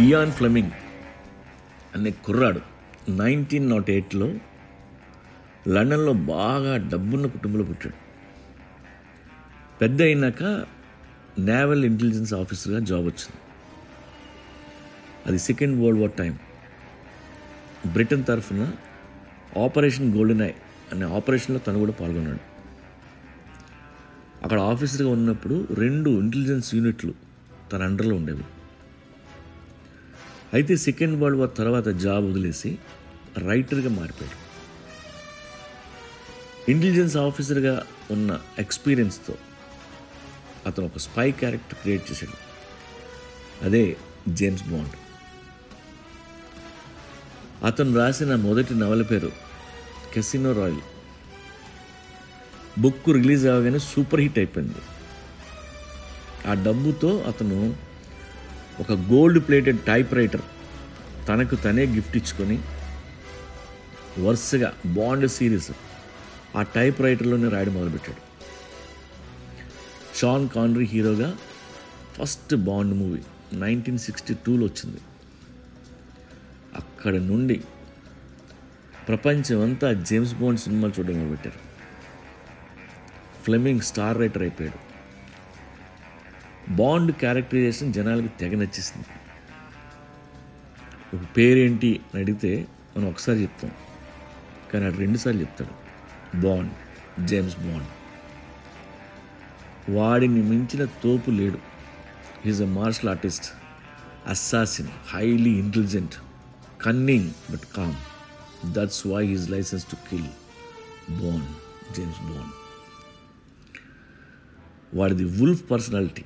Ian Fleming అనే కుర్రాడు nineteen nought ఎయిట్లో లండన్లో బాగా డబ్బున్న కుటుంబంలో పుట్టాడు. పెద్ద అయినాక నేవల్ ఇంటెలిజెన్స్ ఆఫీసర్గా జాబ్ వచ్చింది. అది second world war time Britain తరఫున ఆపరేషన్ గోల్డెన్ ఐ అనే ఆపరేషన్లో తను కూడా పాల్గొన్నాడు. అక్కడ ఆఫీసర్గా ఉన్నప్పుడు రెండు ఇంటెలిజెన్స్ యూనిట్లు తన అండర్లో ఉండేవి. అయితే సెకండ్ వరల్డ్ వార్ తర్వాత జాబ్ వదిలేసి రైటర్గా మారిపోయాడు. ఇంటెలిజెన్స్ ఆఫీసర్గా ఉన్న ఎక్స్పీరియన్స్తో అతను ఒక స్పై క్యారెక్టర్ క్రియేట్ చేశాడు. అదే జేమ్స్ బాండ్. అతను రాసిన మొదటి నవల పేరు కెసినో రాయల్. బుక్ రిలీజ్ అవ్వగానే సూపర్ హిట్ అయిపోయింది. ఆ డబ్బుతో అతను ఒక గోల్డ్ ప్లేటెడ్ టైప్ రైటర్ తనకు తనే గిఫ్ట్ ఇచ్చుకొని వరుసగా బాండ్ సిరీస్ ఆ టైప్ రైటర్లోనే రాయడం మొదలుపెట్టాడు. షాన్ కాన్రీ హీరోగా first Bond movie nineteen sixty టూలో వచ్చింది. అక్కడ నుండి ప్రపంచం అంతా జేమ్స్ బాండ్ సినిమాలు చూడడం మొదలుపెట్టారు. ఫ్లెమింగ్ స్టార్ రైటర్ అయిపోయాడు. బాండ్ క్యారెక్టరైజేషన్ జనాలకి తెగ నచ్చేసింది. ఒక పేరేంటి అని అడిగితే మనం ఒకసారి చెప్తాం. కానీ అటు రెండుసార్లు చెప్తాడు. Bond James Bond. వాడిని మించిన తోపు లేడు. Is a martial artist assassin highly intelligent cunning but calm that's why he's licence to kill Bond James Bond వాడిది వుల్ఫ్ పర్సనాలిటీ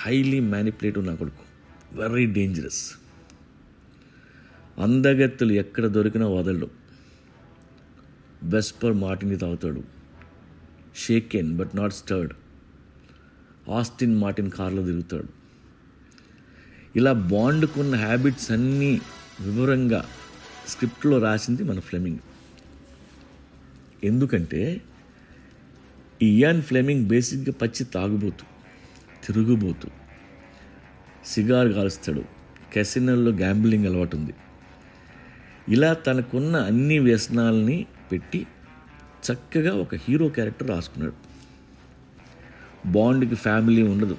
హైలీ మ్యానిపులేటివ్ నా కొడుకు. వెరీ డేంజరస్ అందగత్తులు ఎక్కడ దొరికినా వదలడు. వెస్పర్ మాటిని తాగుతాడు. Shaken but not stirred Aston Martin కార్లో తిరుగుతాడు. ఇలా బాండ్కున్న హ్యాబిట్స్ అన్నీ వివరంగా స్క్రిప్ట్లో రాసింది మన ఫ్లెమింగ్ ఎందుకంటే ఈ ఇయాన్ ఫ్లెమింగ్ బేసిక్గా పచ్చి తాగుబోతు. తిరుగుబోతు. సిగార్ కాలుస్తాడు కెసినల్లో గ్యాంబ్లింగ్ అలవాటు ఉంది ఇలా తనకున్న అన్ని వ్యసనాలని పెట్టి చక్కగా ఒక హీరో క్యారెక్టర్ రాసుకున్నాడు. బాండ్కి ఫ్యామిలీ ఉండదు.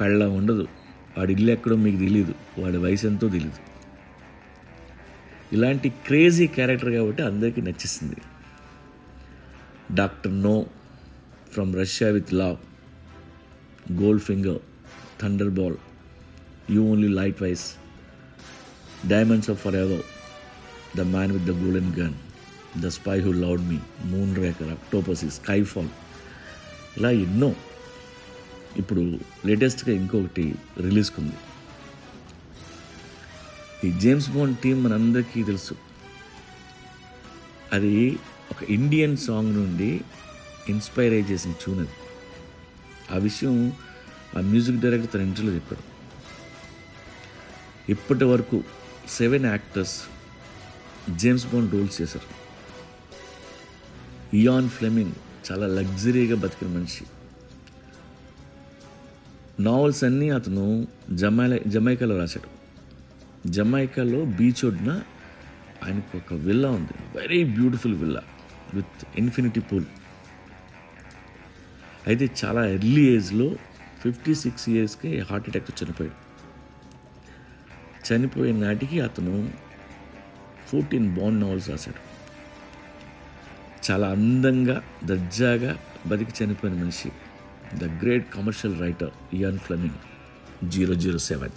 పెళ్ళ ఉండదు. వాడి ఇల్లు ఎక్కడో మీకు తెలియదు వాడి వయసు ఎంతో తెలియదు ఇలాంటి క్రేజీ క్యారెక్టర్ కాబట్టి అందరికీ నచ్చేసింది. Doctor no from Russia with love. Goldfinger thunderball you only live twice diamonds are forever the man with the golden gun the spy who loved me moonraker Octopussy skyfall ఇలా ఎన్నో. ఇప్పుడు లేటెస్ట్గా ఇంకొకటి రిలీజ్కి ఉంది ఈ జేమ్స్ బాండ్ టీం మనందరికీ తెలుసు. అది ఒక ఇండియన్ సాంగ్ నుండి ఇన్స్పైర్ అయ్యి చేసిన ట్యూన్ అది. ఆ విషయం ఆ మ్యూజిక్ డైరెక్టర్ తన ఇంటర్వ్యూలో చెప్పాడు. ఇప్పటి వరకు seven actors James Bond roles చేశారు. ఇయాన్ ఫ్లెమింగ్ చాలా లగ్జరీగా బతికిన మనిషి. నావల్స్ అన్నీ అతను జమైలా జమైకాలో రాశాడు. జమైకాలో బీచ్ ఒడ్డున ఆయనకు ఒక విల్లా ఉంది. Very beautiful villa with infinity pool. అయితే చాలా ఎర్లీ ఏజ్లో ఫిఫ్టీ సిక్స్ ఇయర్స్కి హార్ట్ అటాక్ చనిపోయాడు. చనిపోయిన నాటికి అతను ఫోర్టీన్ బాండ్ నావల్స్ రాశాడు. చాలా అందంగా దర్జాగా బతికి చనిపోయిన మనిషి. The great commercial writer Ian Fleming zero zero seven